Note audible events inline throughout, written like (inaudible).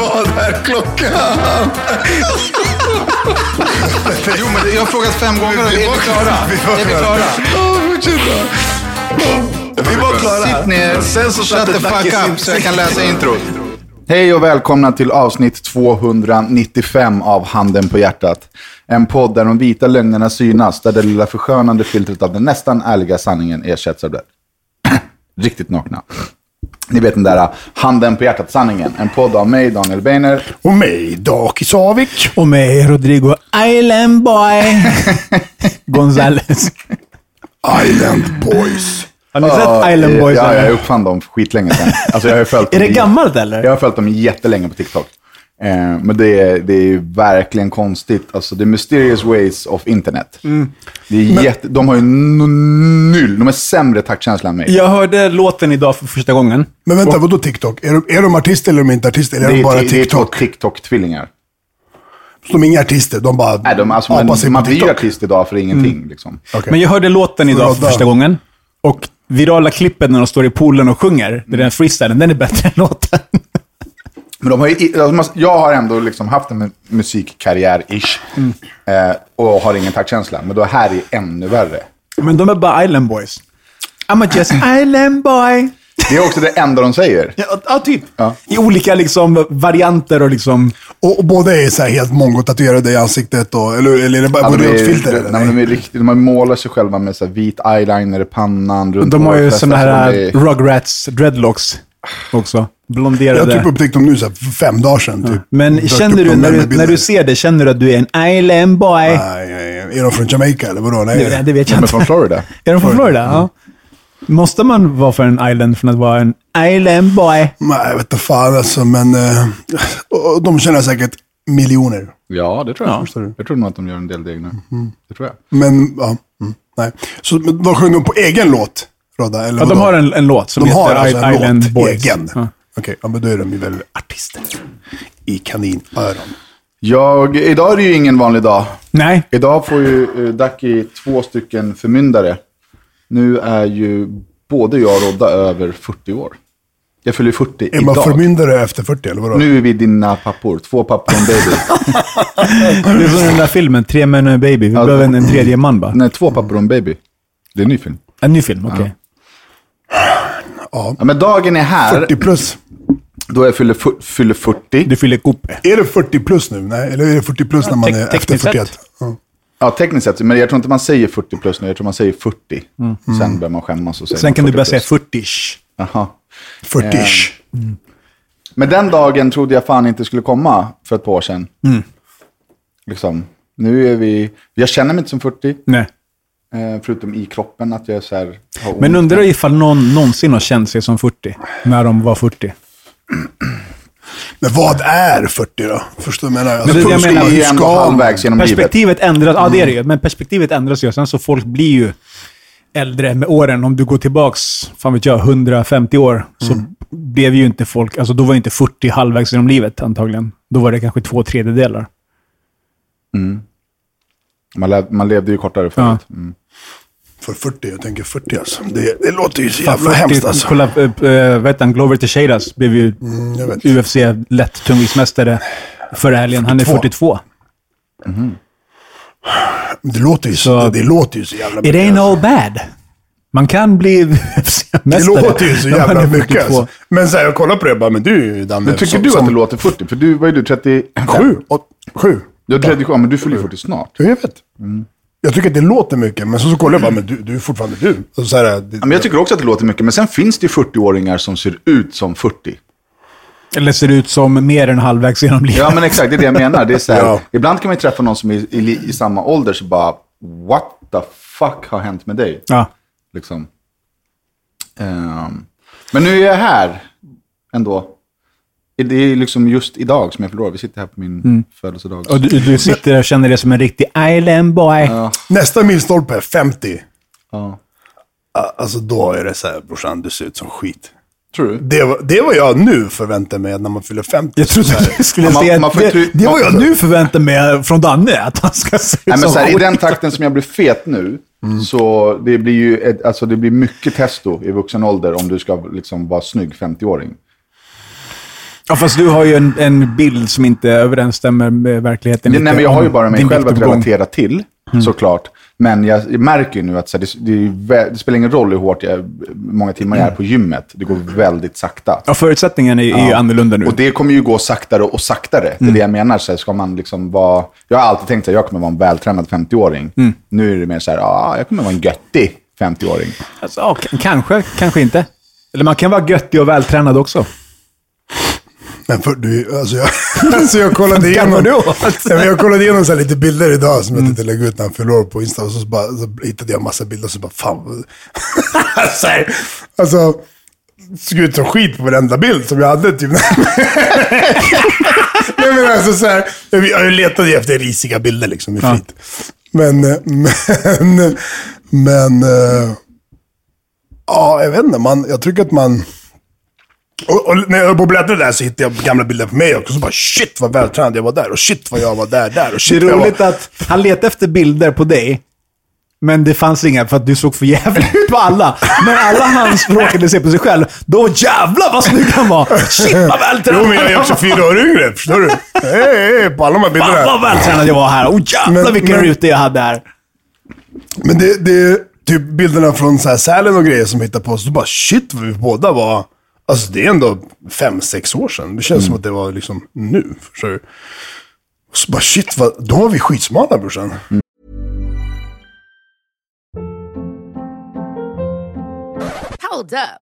Vad är klockan? Jo, men jag har frågat fem gånger och är vi klara? Är vi klara? Ja, fortsätt då. Vi var klara. Sitt ner, Sen så shut the fuck up så jag kan läsa introt. Hej och välkomna till avsnitt 295 av Handen på hjärtat. En podd där de vita lögnerna synas, där det lilla förskönande filtret av den nästan ärliga sanningen ersätts av det (clears throat) riktigt nakna. Ni vet den där Handen på hjärtat-sanningen. En podd av mig, Daniel Beiner. Och mig, Daki Savik. Och med Rodrigo Island Boy (laughs) Gonzales. Island Boys. Har ni sett Island Boys? Ja, eller? jag uppfann dem för skitlänge sedan. Alltså, jag har följt Är dem det gammalt eller? Jag har följt dem jättelänge på TikTok. Eh, men det är, det är verkligen konstigt. Alltså, the mysterious ways of internet. Mm. Det är jätte, de har ju n- null, de är sämre taktkänsla än mig. Jag hörde låten idag för första gången. Men vänta, vadå TikTok? Är de, är de artister eller är de inte artister? Eller är det, de är, bara det är två TikTok? TikTok-tvillingar. De är inga artister, de bara Nej, de, alltså, man, sig man på blir ju TikTok. artist idag för ingenting. Mm. Liksom. Okej. Men jag hörde låten idag för första gången. Och virala klippet när de står i poolen och sjunger, är den freestylen, den är bättre än låten. Men de har ju, alltså, jag har ändå liksom haft en mu- musikkarriär-ish. Mm. Eh, och har ingen taktkänsla. Men då här är ännu värre. Men de är bara Island Boys. I'm a just (laughs) Island Boy. Det är också det enda de säger. Ja, ja typ. Ja. I olika liksom varianter och liksom... Och, och båda är så här helt mongo-tatuerade i ansiktet, och, eller, eller är det bara de, rött filter? eller? nej, men de, är riktigt, de har målat sig själva med så här vit eyeliner i pannan. Runt De har ju hårfästet, såna så här är- Rugrats dreadlocks också. Jag Blonderade. har typ upptäckt dem nu så här, för fem dagar sedan. Typ. Men känner du när, du, när du ser det, känner du att du är en island boy? Nej, nej, nej. Är de från Jamaica eller vadå? Nej. Det, det vet jag De är inte. från Florida. (laughs) Är de från Florida? Ja. Måste man vara för en island från att vara en island boy? Nej, jag vet inte fan alltså, men och de tjänar säkert miljoner. Ja, det tror jag. du. jag tror nog att de gör en del deg nu. Det tror jag. Men, ja, mm, nej. Så men vad sjöng de på egen låt, Rodda? Eller Ja, de har en, en låt som De heter har alltså en Island låt, Boys. egen. Ja. Okej, ja, men då är de ju väl artister. I kaninöron. Jag, idag är det ju ingen vanlig dag. Nej, Idag får ju uh, Ducky två stycken förmyndare. Nu är ju både jag och Rodda över 40 år. Jag fyller 40 Är man idag. förmyndare efter 40 eller vadå? Nu är vi dina pappor. Två pappor och en baby. det är som den där filmen, Tre män och en baby. Vi behöver en, en tredje man bara. Nej, två pappor och en baby. Det är en ny film. En ny film, okej. Ja, Ja, men dagen är här. 40 plus. Då jag fyller, fyller 40. Du fyller Cope. Är det 40 plus nu? Nej, eller är det 40 plus när man är efter tekniskt 41? sett. Ja. Ja, tekniskt sett. Men jag tror inte man säger 40 plus nu. Jag tror man säger 40. Sen börjar man skämmas och säger Sen kan du 40 börja säga plus. 40-ish. Jaha. 40-ish. Men den dagen trodde jag fan inte skulle komma för ett par år sedan. Liksom. Nu är vi... Jag känner mig inte som 40. Nej. Eh, förutom i kroppen att jag är så här... Men undrar ifall någon någonsin har känt sig som 40, när de var 40. (clears throat) Men vad är 40 då? Förstår du vad jag menar? Men det jag menar, man- ändå ska man- halvvägs genom livet. Perspektivet ändras, ja det är det ju, men perspektivet ändras ju. Sen så folk blir ju äldre med åren. Om du går tillbaks, fan vet jag, 150 år, så blev ju inte folk, alltså då var inte 40 halvvägs genom livet antagligen. Då var det kanske två tredjedelar. Man, lev, man levde ju kortare förut. Mm. För 40, jag tänker 40 alltså. Det, det låter ju så jävla 40 hemskt alltså. Kolla, äh, äh, vad heter han? Glover Teixeiras blev ju Mm, vet. UFC lätt tungviktsmästare förra helgen. Han är 42. 42. Det låter ju så, det låter ju så jävla It mycket. ain't alltså. all bad. Man kan bli (laughs) Det UFC-mästare. låter ju så jävla mycket 42. alltså. Men så här, jag kollar på det och bara, men du Danne. Men tycker som- du att som- det låter 40? För du, vad är du, 37? Sju? Åt, sju? Du är 37, men du fyller 40 snart. Ja, jag vet. Jag tycker att det låter mycket, men så, så kollar jag bara, men du, du är fortfarande du. Och så här, det, men jag tycker också att det låter mycket, men sen finns det ju 40-åringar som ser ut som 40. Eller ser ut som mer än halvvägs genom livet. Ja, men exakt, det är det jag menar. Det är så här, (laughs) Ja. Ibland kan man ju träffa någon som är i, i, i samma ålder, så bara, what the fuck har hänt med dig? Ja. Liksom. Ehm, men nu är jag här ändå. Det är liksom just idag som jag förlorar. Vi sitter här på min födelsedag. Och du, du sitter och känner dig som en riktig island boy. Ja, Nästa milstolpe är 50. ja. Alltså då är det så här, brorsan, du ser ut som skit. Tror du? Det var, det var jag nu förväntar mig när man fyller 50. Jag trodde du skulle man- säga man får det, det var man- jag nu förväntar mig från Danne, att han ska se ut Nej, men så här, I den takten som jag blir fet nu, så det blir ju ett, alltså, det blir mycket testo i vuxen ålder om du ska liksom, vara snygg 50-åring. Ja, fast du har ju en, en bild som inte överensstämmer med verkligheten. Lite nej, men jag har ju bara mig själv att relatera till, såklart. Men jag, märker ju nu att här, det, det, det spelar ingen roll hur hårt jag, många timmar jag är på gymmet. Det går väldigt sakta. Ja, förutsättningen är, är ju annorlunda nu. Och det kommer ju gå saktare och saktare. Det är det jag menar. Så här, ska man liksom vara... Jag har alltid tänkt att jag kommer vara en vältränad 50-åring. Nu är det mer så här, ja, jag kommer vara en göttig 50-åring. Alltså, ja, kanske, kanske inte. Eller man kan vara göttig och vältränad också. Men för, du, alltså jag, (laughs) alltså jag kollade igenom, Gammal du ja, men jag kollade igenom så lite bilder idag som jag tänkte lägga ut när han år på Insta. Och så, bara, så hittade jag massa bilder och så bara, fan. (laughs) så här, alltså, såg ut som skit på varenda bild som jag hade. Typ. (laughs) Nej men alltså så här, jag, jag letade ju efter risiga bilder liksom i Ja. flit. Men, men, men, eh, ja, jag vet inte. Man, jag tycker att man... Och, och när jag höll på att bläddra där så hittade jag gamla bilder på mig också. Så bara shit vad vältränad jag var där. Och shit vad jag var där, där. Och Det shit är vad jag roligt var... att han letade efter bilder på dig, men det fanns inga för att du såg för jävligt ut på alla. När alla hans råkade se på sig själv, då jävlar vad snygg han var! Shit vad vältränad Jo men jag är också fyra år yngre, förstår du? Hej, hej, på alla de här Fan bilderna. vad vältränad jag var här! Och jävlar Men- vilken men- ruta jag hade här! Men det, det är typ bilderna från så här Sälen och grejer som hittar på. Så bara shit vad vi båda var. Alltså det är ändå fem, sex år sedan. Det känns som att det var liksom nu. Förstår du? Och så bara shit, vad, då var vi skitsmala brorsan. Hold up.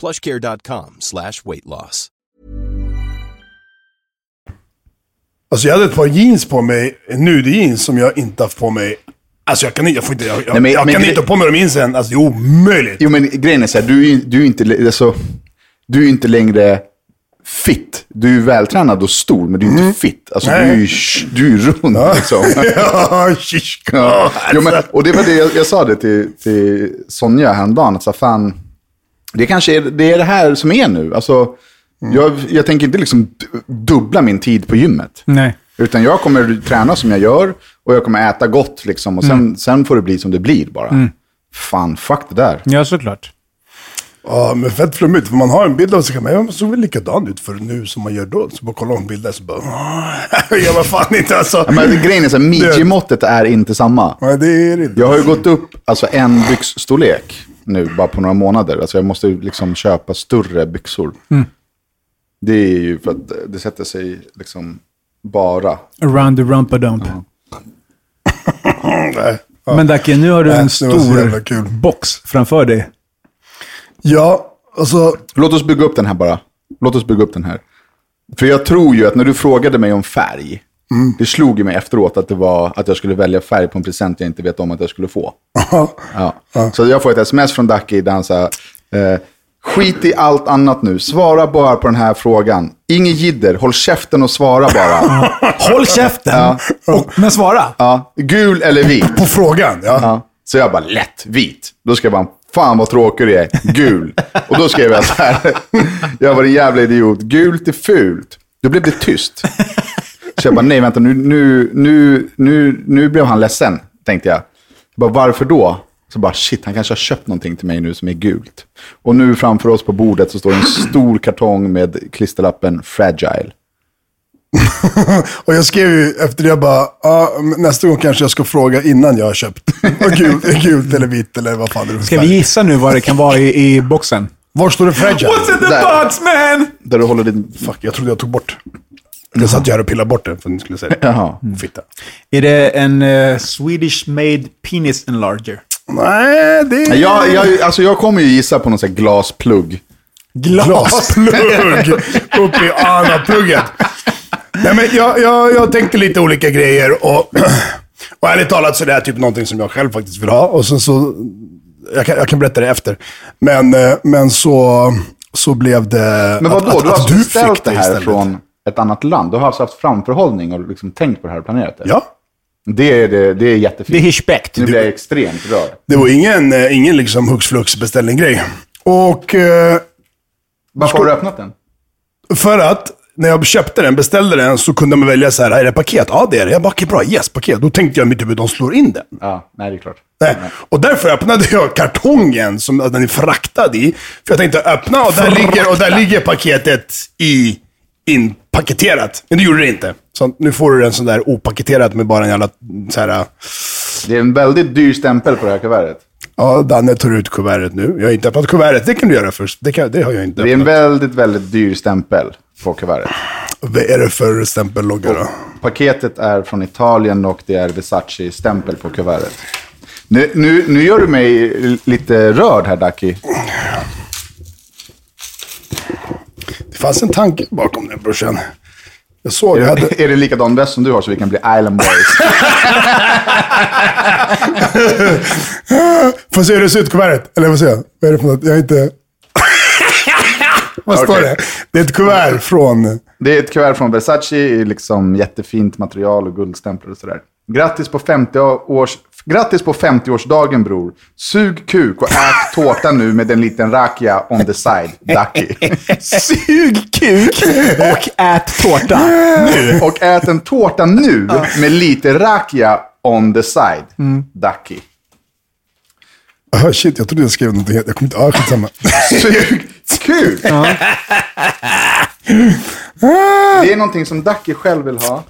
plushcare.com slash weight loss. Alltså jag hade ett par jeans på mig, nude-jeans som jag inte haft på mig. Alltså jag kan, inte- jag får inte, jag, Nej, men- jag men kan gre- inte ha på mig dem jeans än. Alltså det är omöjligt. Jo, men grejen är så här, du är, du är, inte, alltså, du är inte längre fit. Du är vältränad och stor, men du är inte fit. Alltså, du är du är rund liksom. (laughs) ja, shish. Ja. Jo, men, och det var det jag, jag sa det till, till Sonja häromdagen. Att så här, fan, det kanske är det, är det här som är nu. Alltså, jag, jag tänker inte liksom du- dubbla min tid på gymmet. Nej. Utan jag kommer träna som jag gör och jag kommer äta gott. Liksom, och sen, sen får det bli som det blir bara. Fan, fuck det där. Ja, såklart. Ja, men fett flummigt. För man har en bild av sig själv. Jag såg väl likadan ut för nu som man gör då. Så bara kollar man bilder så bara... (laughs) jag var fan inte alltså. Ja, Men grejen är så här, midjemåttet är inte samma. Nej, det är det inte. Jag har ju gått upp alltså, en byxstorlek nu bara på några månader. Alltså, jag måste ju liksom köpa större byxor. Det är ju för att det sätter sig liksom bara. Around the rumpadump. Nej. Men Dacke, nu har du Nej, en stor box framför dig. Ja, alltså... Låt oss bygga upp den här bara. Låt oss bygga upp den här. För jag tror ju att när du frågade mig om färg, det slog ju mig efteråt att det var att jag skulle välja färg på en present jag inte vet om att jag skulle få. Ja. Så jag får ett sms från Ducky där han sa, eh, skit i allt annat nu, svara bara på den här frågan. Inget jidder, håll käften och svara bara. (laughs) Håll käften! Och, men svara! Ja, gul eller vit? På frågan, ja. Ja. Så jag bara, lätt, vit. Då skrev han, fan vad tråkig du är, gul. Och då skrev jag så här, (laughs) jag var en jävla idiot, gult är fult. Då blev det tyst. Så jag bara, nej vänta, nu, nu, nu, nu, nu blev han ledsen. tänkte jag. Bara, varför då? Så bara shit, han kanske har köpt någonting till mig nu som är gult. Och nu framför oss på bordet så står en stor kartong med klisterlappen Fragile. (laughs) Och jag skrev ju efter det, jag bara, ah, nästa gång kanske jag ska fråga innan jag har köpt. Gult, gult eller vitt eller vad fan det är Ska vi gissa nu vad det kan vara i, i boxen? Var står det fragile? What's in the Där. box man? Där du håller din... Fuck, jag trodde jag tog bort. Jag satt ju här och pillade bort det för att ni skulle säga det. Jaha. Fitta. Är det en eh, Swedish made penis enlarger? Nej, det är... Jag, jag, alltså jag kommer ju gissa på någon sån här glasplugg. Glasplugg (laughs) upp i anaplugget. Nej, men jag, jag, jag tänkte lite olika grejer och, (clears throat) och ärligt talat så är det här typ någonting som jag själv faktiskt vill ha. Och sen så, jag kan, jag kan berätta det efter. Men, eh, men så, så blev det Men vadå, att, du har att, alltså du beställt fick det här istället. från ett annat land? Du har alltså haft framförhållning och liksom tänkt på det här och planerat det? Ja. Det är, det, det är jättefint. Det är respekt. Nu blir jag extremt rörd. Det var ingen, eh, ingen liksom hux flux beställning-grej. Och eh, Varför har du öppnat den? för att när jag köpte den, beställde den, så kunde man välja så här, är det paket? Ja, det är det. Jag bara, okej, bra, yes, paket. Då tänkte jag i mitt huvud, de slår in den. Ja, nej det är klart. Nej. Och därför öppnade jag kartongen som den är fraktad i. För jag tänkte öppna och där, ligger, och där ligger paketet i inpaketerat. Men det gjorde det inte. Så nu får du den sån där opaketerat med bara en jävla så här... Det är en väldigt dyr stämpel på det här kuvertet. Ja, Danne tar ut kuvertet nu. Jag har inte öppnat kuvertet. Det kan du göra först. Det, kan, det har jag inte Det är en öppnat. väldigt, väldigt dyr stämpel på kuvertet. Vad är det för stämpellogga då? Paketet är från Italien och det är Versace-stämpel på kuvertet. Nu, nu, nu gör du mig lite rörd här, Daki. Det fanns en tanke bakom den brorsan. Jag såg, jag hade... Är det likadan väst som du har så vi kan bli Island Boys? (laughs) Får se hur det ser ut kuvertet? Eller vad säger jag? Vad är det för något? Jag är inte... (laughs) vad står Okej. det? Det är ett kuvert från... Det är ett kuvert från Versace i liksom jättefint material och guldstämplar och sådär. Grattis på 50 års... Grattis på 50-årsdagen bror. Sug kuk och ät tårta nu med en liten rakia on the side, Ducky. (laughs) Sug kuk och ät tårta. Nu. (laughs) Och ät en tårta nu med lite rakia on the side, Ducky. Ah, shit, jag trodde jag skrev någonting. Jag kommer inte... Ah, skitsamma. (laughs) Sug kuk! Det är någonting som Ducky själv vill ha.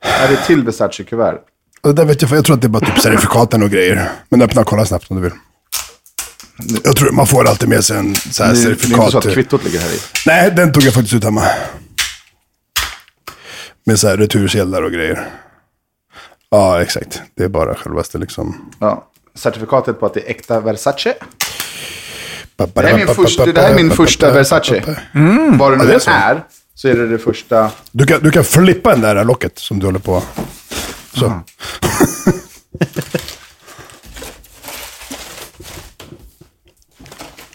Är det till Versace-kuvert? Det där vet jag, jag tror att det är bara typ certifikaten och grejer. Men öppna och kolla snabbt om du vill. Jag tror man får alltid med sig en så här Det är det är inte så certifikat. att kvittot ligger här i. Nej, den tog jag faktiskt ut hemma. Med så här retursedlar och grejer. Ja, exakt. Det är bara självaste liksom. Ja. Certifikatet på att det är äkta Versace. Det här är min första, det här är min första Versace. Vad det Ja, nu är är, så. är, så är det det första. Du kan, du kan flippa den där locket som du håller på. Så. (laughs)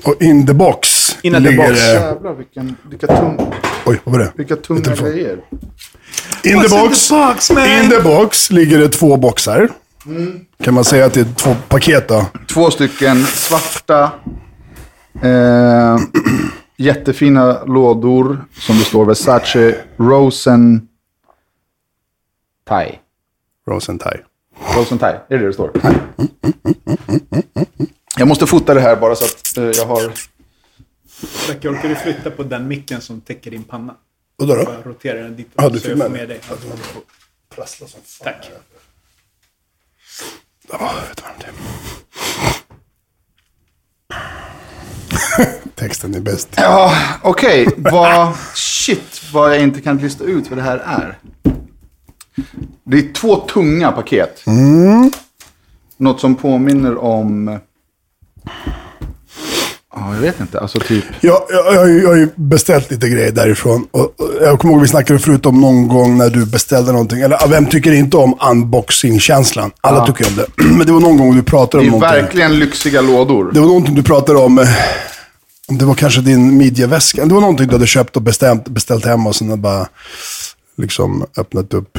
och in the box. In the ligger box. det- Jävlar vilken, vilka, tung, Oj, vad var det? vilka tunga grejer. In the What's in box. the box, man? In the box ligger det två boxar. Kan man säga att det är två paket då? Två stycken svarta, eh, (clears throat) jättefina lådor som det står Versace Rosen Thai. Rosenthal. Rosen Thai, är det det det står? Jag måste fota det här bara så att eh, jag har... Becky, orkar du flytta på den micken som täcker din panna? Och då då? Bara rotera den dit. Ja, du så jag får med dig. Prassla som fan. Tack. Ja, vet du vad det är. (laughs) Texten är bäst. Ja, okej. Vad... Shit, vad jag inte kan lista ut vad det här är. Det är två tunga paket. Något som påminner om... Ja, jag vet inte. Alltså typ... Jag, jag, jag, har ju- jag har ju beställt lite grejer därifrån. Och, och jag kommer ihåg vi snackade förut om någon gång när du beställde någonting. Eller vem tycker inte om unboxing-känslan? Alla tycker om det. (clears throat) Men det var någon gång du pratade Det om är någonting. verkligen lyxiga lådor. Det var någonting du pratade om. eh, Om det var kanske din midjeväska. Det var någonting du hade köpt och bestämt, beställt hem och sen bara liksom öppnat upp.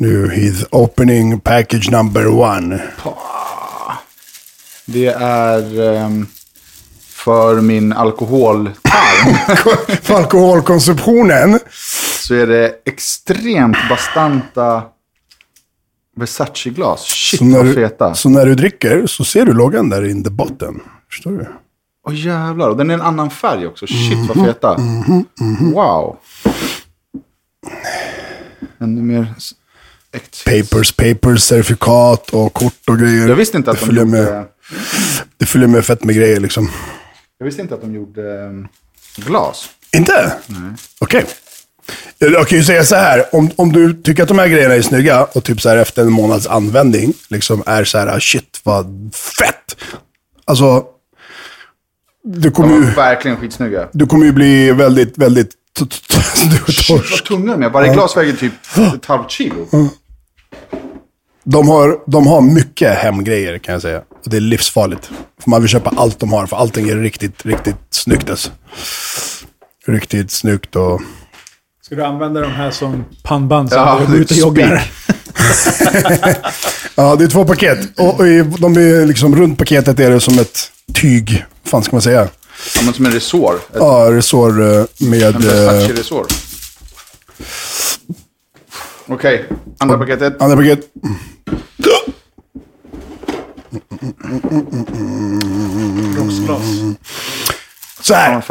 Nu, he's opening package number one. Det är ehm, för min alkoholtarm. (laughs) För alkoholkonsumtionen. så är det extremt bastanta Versace-glas. Shit Så när, vad feta. så när du dricker så ser du loggan där in the botten. Förstår du? Åh jävlar, och den är en annan färg också. Shit Mhm, vad feta. Wow. Ännu mer. Papers, papers, certifikat och kort och grejer. Jag visste inte att det de följer gjorde... med, Det följer med fett med grejer liksom. Jag visste inte att de gjorde ehm, glas. Inte? Okej. Jag kan ju säga så här, om, om du tycker att de här grejerna är snygga och typ så här efter en månads användning liksom är så här, shit vad fett. Alltså, du De kommer var ju, verkligen skitsnygga. du kommer ju bli väldigt, väldigt Shit vad tunga de är. Varje glas väger typ ett halvt kilo. De har, de har mycket hemgrejer kan jag säga. Och det är livsfarligt. För man vill köpa allt de har, för allting är riktigt, riktigt snyggt alltså. Riktigt snyggt och... Ska du använda de här som pannband sen Ja, du går ut och joggar? (laughs) Ja, det är två paket. Och, och i, de är liksom, runt paketet är det som ett tyg. fan ska man säga? Ja, men som en resår. Ett, Ja, resår eh, med... En eh, Versace-resår. Okej, andra paketet. Andra paket. Rocksglas. Så här.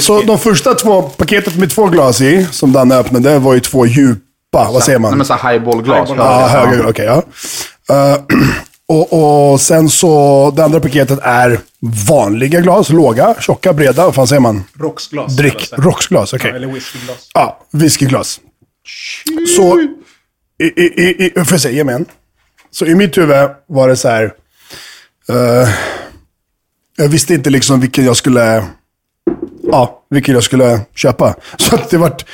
Så de första två paketet med två glas i, som Danne öppnade, var ju två djupa. Vad säger man? Nej, men så highball-glas. Ja, höger, okej, ja. Eh, (clears throat) och, och sen så, det andra paketet är vanliga glas, låga, tjocka, breda, vad fan säger man? Rocksglas. Drick, rocksglas, okej. Ja, eller whiskyglas. Ja, whiskyglas. Så, i, i, i, i, får jag säga, ge mig en. Så i mitt huvud var det så här. eh, jag visste inte liksom vilken jag skulle, ja, vilken jag skulle köpa. (laughs) Så att det vart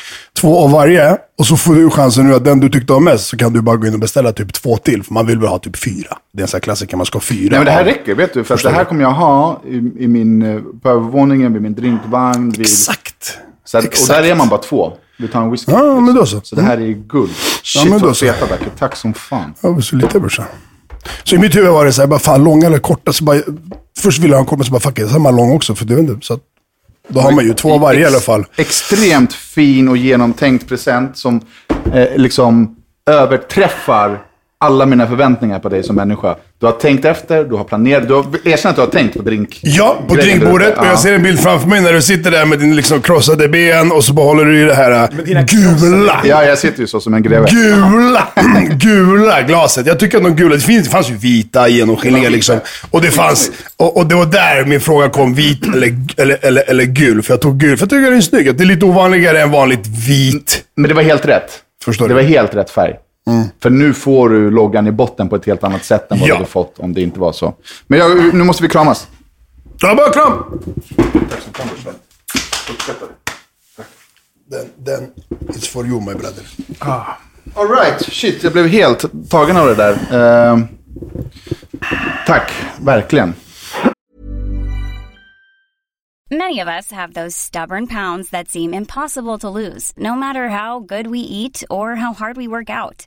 två av varje. Och så får du chansen nu att den du tyckte om mest, så kan du bara gå in och beställa typ två till. För man vill väl ha typ fyra. Det är en sån här klassiker, man ska ha fyra. Nej, men det här räcker, vet du. För det här kommer jag ha i, i min, eh, på övervåningen, vid min drinkvagn. Vid, Exakt. så att, och Exakt. där är man bara två. Du tar en whisky. Ja, men då så. Så det här är guld. Shit men då vad feta Dacke. Tack som fan. Ja, så lite brorsan. Så i mitt huvud var det så här, bara fan långa eller korta. Så bara, först ville han komma så bara fuck it, så har man lång också. För det så att, då har man ju två av varje i alla fall. Extremt fin och genomtänkt present som eh, liksom överträffar alla mina förväntningar på dig som människa. Du har tänkt efter, du har planerat, du har erkänt att du har tänkt på drink. Ja, på grejen drinkbordet. Och jag Ja. ser en bild framför mig när du sitter där med din liksom krossade ben och så bara håller du i det här äh, gula. Ja, jag sitter ju så som en greve. Gula, (clears throat) gula glaset. Jag tycker att de gula, det, finns, det fanns ju vita genomskinliga liksom. Och det fanns, och, och det var där min fråga kom, vit eller, eller, eller, eller gul. För jag tog gul, för jag tycker den är snygg. Att Det är lite ovanligare än vanligt vit. Men det var helt rätt. Förstår det du? var helt rätt färg. För nu får du loggan i botten på ett helt annat sätt än vad Ja. du hade fått om det inte var så. Men jag, nu måste vi kramas. Ja, bara kram! Den, den, it's for you my brother. All right, shit, jag blev helt tagen av det där. Ehm, tack, verkligen. Many of us have those stubborn pounds that seem impossible to lose, no matter how good we eat or how hard we work out.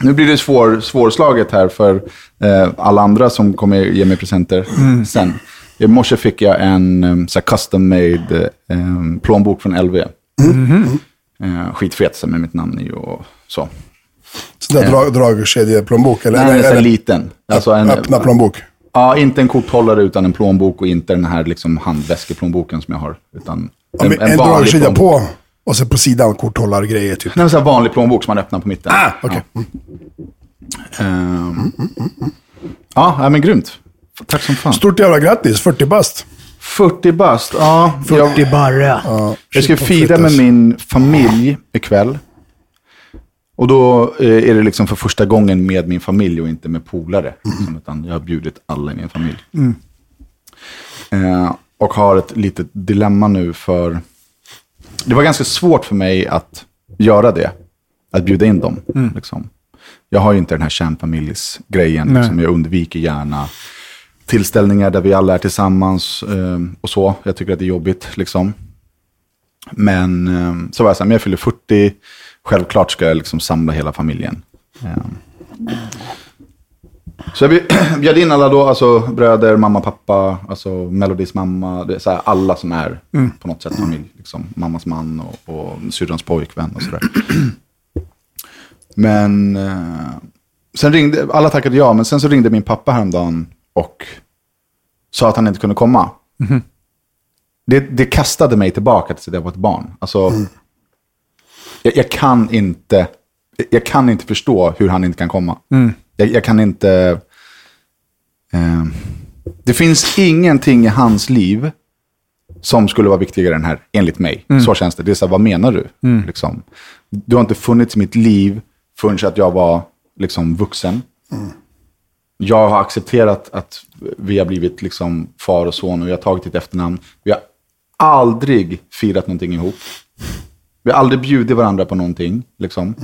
Nu blir det svår, svårslaget här för eh, alla andra som kommer ge mig presenter sen. I morse fick jag en um, så custom made eh, plånbok från LV. Eh, skitfet så med mitt namn i och så. Sån där drag, dragkedjeplånbok? Eller, Nej, så eller, här liten. Alltså en, öppna plånbok? Ja, inte en korthållare utan en plånbok och inte den här liksom handväskeplånboken som jag har. Utan Ja, men en vanlig dragkedja på och så på sidan korthållargrejer typ. Nej, sån här vanlig plånbok som man öppnar på mitten. Ah, okej. Ja. Ehm, ja, ja, men grymt. Tack som fan. Stort jävla grattis, 40 bast. 40 bast, ja. 40 Jag, barra. Ja, jag ska fira med min familj ikväll. Och då eh, är det liksom för första gången med min familj och inte med polare. Liksom, utan jag har bjudit alla i min familj. Eh, och har ett litet dilemma nu för... Det var ganska svårt för mig att göra det. Att bjuda in dem. Liksom. Jag har ju inte den här kärnfamiljsgrejen. Liksom. Jag undviker gärna tillställningar där vi alla är tillsammans eh, och så. Jag tycker att det är jobbigt. Liksom. Men eh, så var jag så här, men jag fyller 40. Självklart ska jag liksom samla hela familjen. Eh. Så jag (clears throat) bjöd in alla då, alltså bröder, mamma, pappa, alltså Melodys mamma, det är så här, alla som är på något sätt familj. Liksom, mammas man och, och syrrans pojkvän och sådär. (clears throat) Men eh, sen ringde, alla tackade ja, men sen så ringde min pappa häromdagen och sa att han inte kunde komma. Det, det kastade mig tillbaka till att jag var ett barn. Alltså, jag, jag kan inte, jag kan inte förstå hur han inte kan komma. Jag, jag kan inte... Eh, det finns ingenting i hans liv som skulle vara viktigare än här, enligt mig. Så känns det. Det är så här, vad menar du? Liksom. Du har inte funnits i mitt liv förrän att jag var liksom, vuxen. Jag har accepterat att vi har blivit liksom, far och son och jag har tagit ditt efternamn. Vi har aldrig firat någonting ihop. Vi har aldrig bjudit varandra på någonting. Liksom.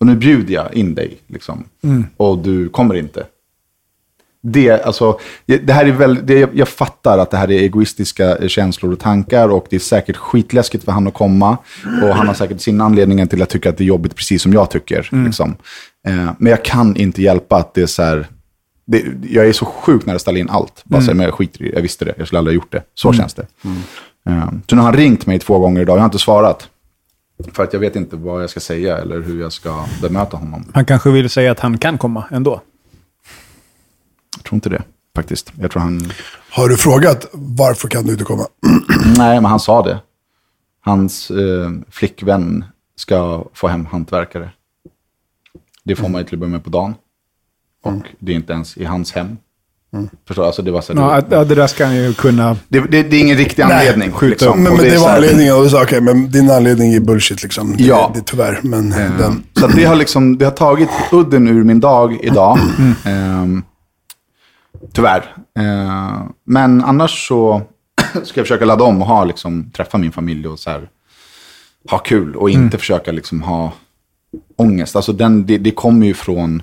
Och nu bjuder jag in dig. Liksom. Och du kommer inte. Det, alltså, det här är väl, det, jag- jag fattar att det här är egoistiska känslor och tankar och det är säkert skitläskigt för han att komma. Och han har säkert sin anledning till att tycka att det är jobbigt precis som jag tycker. Liksom. Eh, men jag kan inte hjälpa att det är så här, det, jag är så sjuk när det ställer in allt. Bara säger, men jag skiter i det, jag visste det, jag skulle aldrig ha gjort det. Så känns det. Eh, så nu har han ringt mig två gånger idag, jag har inte svarat. För att jag vet inte vad jag ska säga eller hur jag ska bemöta honom. Han kanske vill säga att han kan komma ändå. Jag tror inte det, faktiskt. Jag tror han... Har du frågat varför kan du inte komma? (clears throat) Nej, men han sa det. Hans eh, flickvän ska få hem hantverkare. Det får man ju till att börja med på dagen. Och det är inte ens i hans hem. Förstår du? Alltså det var så Ja, det där ska han ju kunna... det, det, det är ingen riktig anledning. skjuta liksom. Men, men det så var anledningen och du sa okej, men din anledning är bullshit liksom. Det, Ja. det, tyvärr, men den... Så det har liksom, det har tagit udden ur min dag idag. Ehm, tyvärr. Ehm, men annars så (clears throat) ska jag försöka ladda om och ha, liksom, träffa min familj och så här, ha kul. Och inte försöka liksom, ha ångest. Alltså den, det, det kommer ju från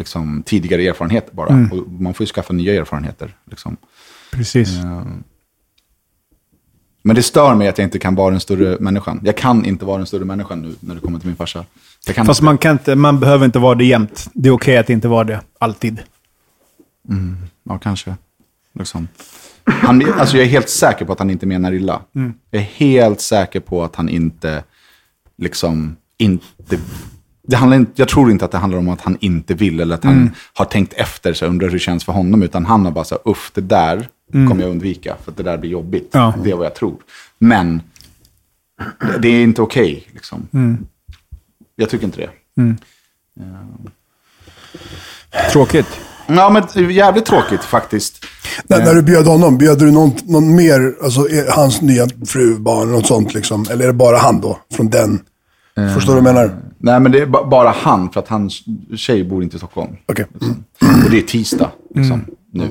liksom, tidigare erfarenheter bara. Och man får ju skaffa nya erfarenheter. Liksom. Precis. Men det stör mig att jag inte kan vara den större människan. Jag kan inte vara den större människan nu när det kommer till min farsa. Fast inte. man, kan inte, man behöver inte vara det jämt. Det är okej att inte vara det, alltid. Ja, kanske. Liksom. Han, alltså jag är helt säker på att han inte menar illa. Jag är helt säker på att han inte, liksom, inte... Det handlar inte, jag tror inte att det handlar om att han inte vill eller att han har tänkt efter sig och undrar hur det känns för honom. Utan han har bara så uff, det där kommer jag undvika för att det där blir jobbigt. Ja. Det är vad jag tror. Men det, är inte okej. liksom. Jag tycker inte det. Tråkigt. Ja, men jävligt tråkigt faktiskt. När, när du bjöd honom, bjöd du någon, någon mer, alltså hans nya fru, barn, något sånt liksom? Eller är det bara han då, från den? Förstår du vad jag menar? Nej, men det är ba- bara han, för att hans tjej bor inte i Stockholm. Okej. Liksom. Och det är tisdag liksom, nu.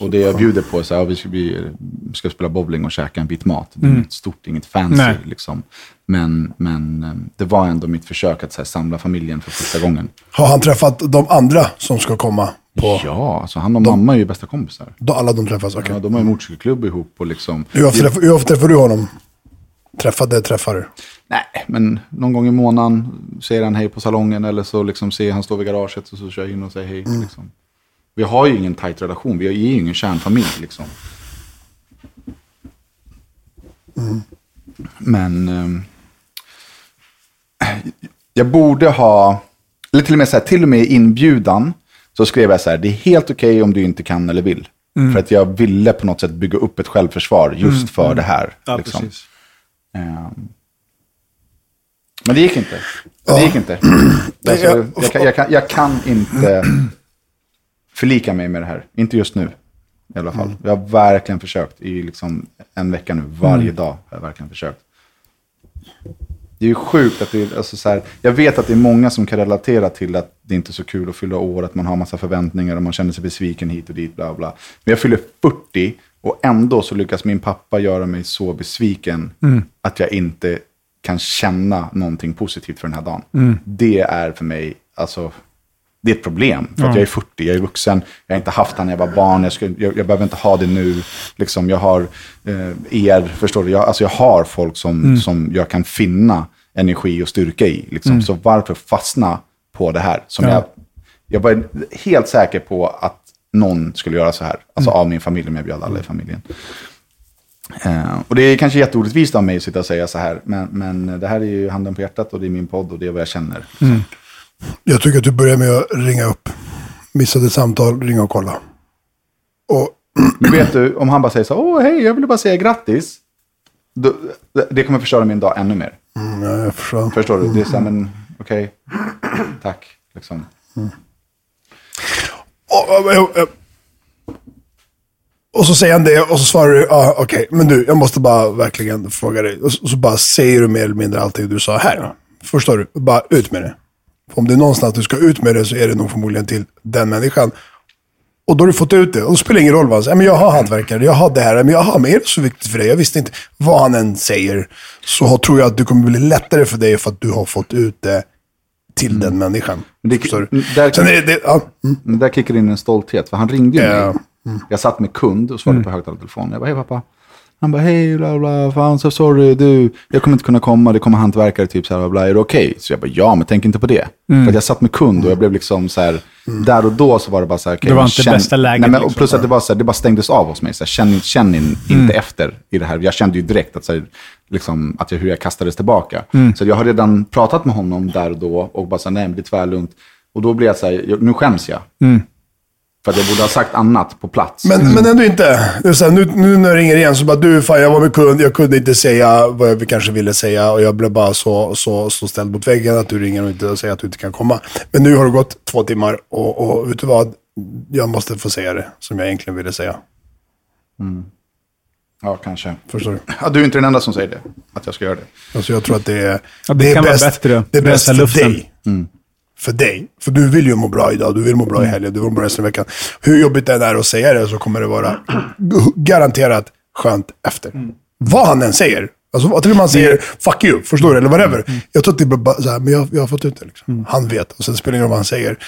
Och det jag bjuder på är ja, vi ska, vi ska spela bowling och käka en bit mat. Det är inget stort, inget fancy. Nej. Liksom. Men, men eh, det var ändå mitt försök att så här, samla familjen för första gången. Har han träffat de andra som ska komma? På, Ja, alltså han och mamma är ju bästa kompisar. då alla de träffas? Okej. Ja, de har ju motorcykelklubb ihop och liksom... Hur, ofta träffar, hur ofta träffar du honom? Träffade, träffar? Nej, men någon gång i månaden säger han hej på salongen eller så liksom ser han står vid garaget och så kör jag in och säger hej. Liksom. Vi har ju ingen tajt relation, vi är ju ingen kärnfamilj liksom. Men ehm, jag borde ha, eller till och med så här, till och med i inbjudan så skrev jag så här, det är helt okej om du inte kan eller vill. För att jag ville på något sätt bygga upp ett självförsvar just för det här. Ja, liksom. precis. Ehm. Men det gick inte. Det gick inte. (clears throat) Alltså, Ja. jag, kan, jag, kan, jag kan inte förlika mig med det här. Inte just nu i alla fall. Jag har verkligen försökt i liksom en vecka nu. Varje dag har jag verkligen försökt. Det är ju sjukt att det är, alltså så här, jag vet att det är många som kan relatera till att det inte är så kul att fylla år, att man har massa förväntningar och man känner sig besviken hit och dit, bla bla. Men jag fyller 40 och ändå så lyckas min pappa göra mig så besviken att jag inte kan känna någonting positivt för den här dagen. Det är för mig, alltså, det är ett problem. För att jag är 40, jag är vuxen, jag har inte haft han när jag var barn, jag, ska, jag, jag behöver inte ha det nu. Liksom, jag har eh, er, förstår du? Jag, alltså, jag har folk som, som jag kan finna energi och styrka i. Liksom. Så varför fastna på det här? Som Ja. jag, jag var helt säker på att någon skulle göra så här. Alltså av min familj, om jag bjöd alla i familjen. Eh, och det är kanske jätteorättvist av mig att sitta och säga så här, men, men det här är ju handen på hjärtat och det är min podd och det är vad jag känner. Jag tycker att du börjar med att ringa upp. Missade samtal, ringa och kolla. Och (clears throat) Men vet du, om han bara säger så åh hej, jag ville bara säga grattis. Då, det kommer förstöra min dag ännu mer. mm, ja, jag förstår. Förstår du? Det är så här, men okej, tack. Liksom. Och, och, och, och så säger han det och så svarar du, ja okej, men du, jag måste bara verkligen fråga dig. Och så, och så bara säger du mer eller mindre allting du sa här. Förstår du? Bara ut med det. För om det är någonstans du ska ut med det så är det nog förmodligen till den människan. Och då har du fått ut det. Och då spelar det ingen roll vad han säger. Men jag har hantverkare, jag har det här. Men jaha, men är det så viktigt för dig? Jag visste inte. Vad han än säger så tror jag att det kommer bli lättare för dig för att du har fått ut det till den människan. Det- där- Sen det, det, ja, mm. Där kickar in en stolthet, för han ringde ju Ja. mig. Jag satt med kund och svarade på högtalartelefon. Jag bara, hej pappa. Han bara, hej, bla bla, fan så sorry, du, jag kommer inte kunna komma, det kommer hantverkare, typ så här, bla, bla, är det okej? Så jag bara, ja, men tänk inte på det. För att jag satt med kund och jag blev liksom så här, där och då så var det bara så här, okej, Det var inte bästa läget, Nej, men, liksom. plus att det, var så här, det bara stängdes av hos mig, så här, känn, känn in, inte efter i det här. Jag kände ju direkt att, så här, liksom, att jag, hur jag kastades tillbaka. Så jag har redan pratat med honom där och då och bara så här, nej, men det är tvärlugnt. Och då blir jag så här, nu skäms jag. För att jag borde ha sagt annat på plats. Men, men ändå inte. Det är så här, nu, nu när jag ringer igen så bara, du, fan jag var med kund, jag kunde inte säga vad jag kanske ville säga och jag blev bara så, så, så ställd mot väggen att du ringer och inte säger att du inte kan komma. Men nu har det gått två timmar och, och vet du vad? Jag måste få säga det som jag egentligen ville säga. Ja, kanske. Förstår du? Ja, du är inte den enda som säger det, att jag ska göra det. Alltså jag tror att det är, Ja, det är kan vara bäst, bättre. Det är bäst för luften. dig. För dig. För du vill ju må bra idag, du vill må bra i helgen, du vill må bra resten av veckan. Hur jobbigt det än är att säga det så kommer det vara garanterat skönt efter. Vad han än säger. Alltså och med han säger fuck you, förstår du? Eller whatever. Jag tror att det är bara så här, men jag, jag har fått ut det. Liksom. Han vet, och sen spelar det ingen roll vad han säger.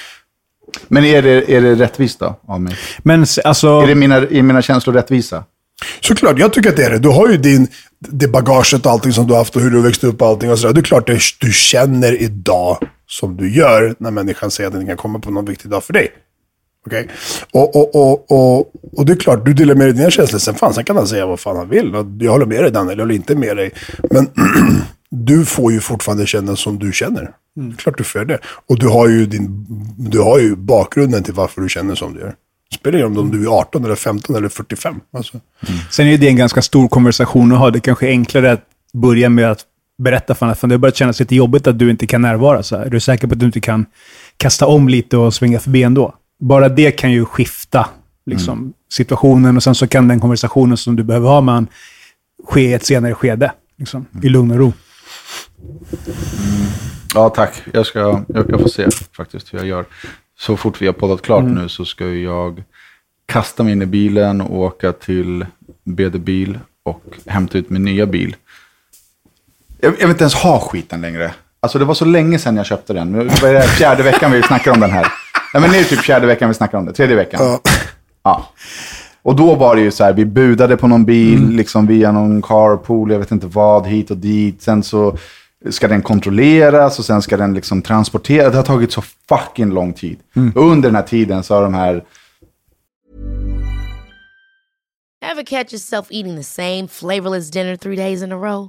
Men är det, är det rättvist då, av mig? Men alltså... Är, det mina, är mina känslor rättvisa? Såklart, jag tycker att det är det. Du har ju din, det bagaget och allting som du har haft och hur du växte upp och allting och sådär. Det är klart det du känner idag som du gör när människan säger att den kan komma på någon viktig dag för dig. Okej? Och, och, och, och, och det är klart, du delar med dig dina känslor. Sen, fan, sen kan han säga vad fan han vill. Jag håller med dig Daniel, jag håller inte med dig. Men (clears throat) du får ju fortfarande känna som du känner. Är klart du får det. Och du har ju, din, du har ju bakgrunden till varför du känner som du gör. Spelar ingen roll om du är 18, eller 15 eller 45. Alltså. Sen är det en ganska stor konversation att ha. Det kanske är enklare att börja med att berätta för honom. För det har börjat kännas lite jobbigt att du inte kan närvara. Så här. Är du säker på att du inte kan kasta om lite och svänga förbi ändå? Bara det kan ju skifta liksom, situationen och sen så kan den konversationen som du behöver ha med honom ske i ett senare skede. Liksom, I lugn och ro. Ja, tack. Jag, ska, jag, jag får se faktiskt hur jag gör. Så fort vi har poddat klart nu så ska jag kasta mig in i bilen och åka till BD Bil och hämta ut min nya bil. Jag, jag vill inte ens ha skiten längre. Alltså det var så länge sedan jag köpte den. Nu är det fjärde veckan vi snackar om den här. Nej, men det är typ fjärde veckan vi snackar om det. Tredje veckan. Ja. Ja. Och då var det ju så här, vi budade på någon bil, liksom via någon carpool, jag vet inte vad, hit och dit. Sen så ska den kontrolleras och sen ska den liksom transporteras. Det har tagit så fucking lång tid. Och under den här tiden så har de här Ever catch yourself eating the same flavorless dinner three days in a row?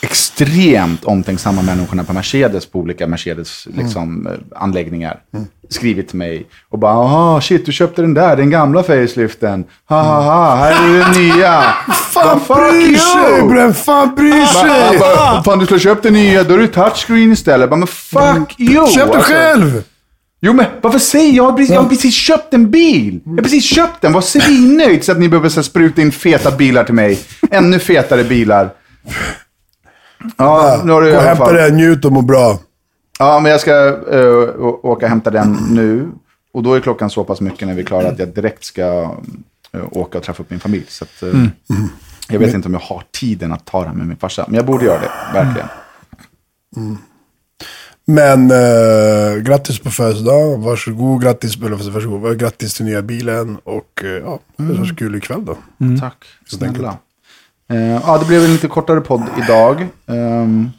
Extremt omtänksamma människorna på Mercedes på olika Mercedes liksom, eh, anläggningar skrivit till mig och bara “Aha, shit, du köpte den där, den gamla faceliften. Ha, ha, ha, här är den nya.” (laughs) Fan bryr sig bre, fan bryr sig! Fan, du skulle köpt den nya, då är det touchscreen istället. Bara, men fuck you! Köp den Alltså, själv! Jo, men varför säger jag? Jag har precis, jag har precis köpt en bil. Jag har precis köpt den. Var svinnöjd så att ni behöver så spruta in feta bilar till mig. Ännu fetare bilar. Ja, nu har du Gå och hämta det, njut och må bra. Ja, men jag ska uh, åka och hämta den nu. Och då är klockan så pass mycket när vi är klara att jag direkt ska eh, åka och träffa upp min familj. Så att, eh, Jag vet inte om jag har tiden att ta det här med min farsa. Men jag borde göra det, verkligen. Men eh, grattis på födelsedag. Varsågod, grattis, eller varsågod, grattis till nya bilen. Och eh, ja, är så kul ikväll då. Tack snälla. Eh, ja, det blev en lite kortare podd idag. ehm,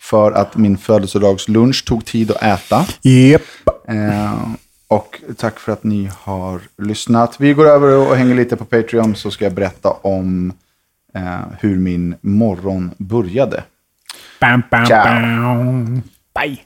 för att min födelsedagslunch tog tid att äta. Japp. Eh, och tack för att ni har lyssnat. Vi går över och hänger lite på Patreon så ska jag berätta om eh, hur min morgon började. Bam, bam, Ciao. bam. Bye.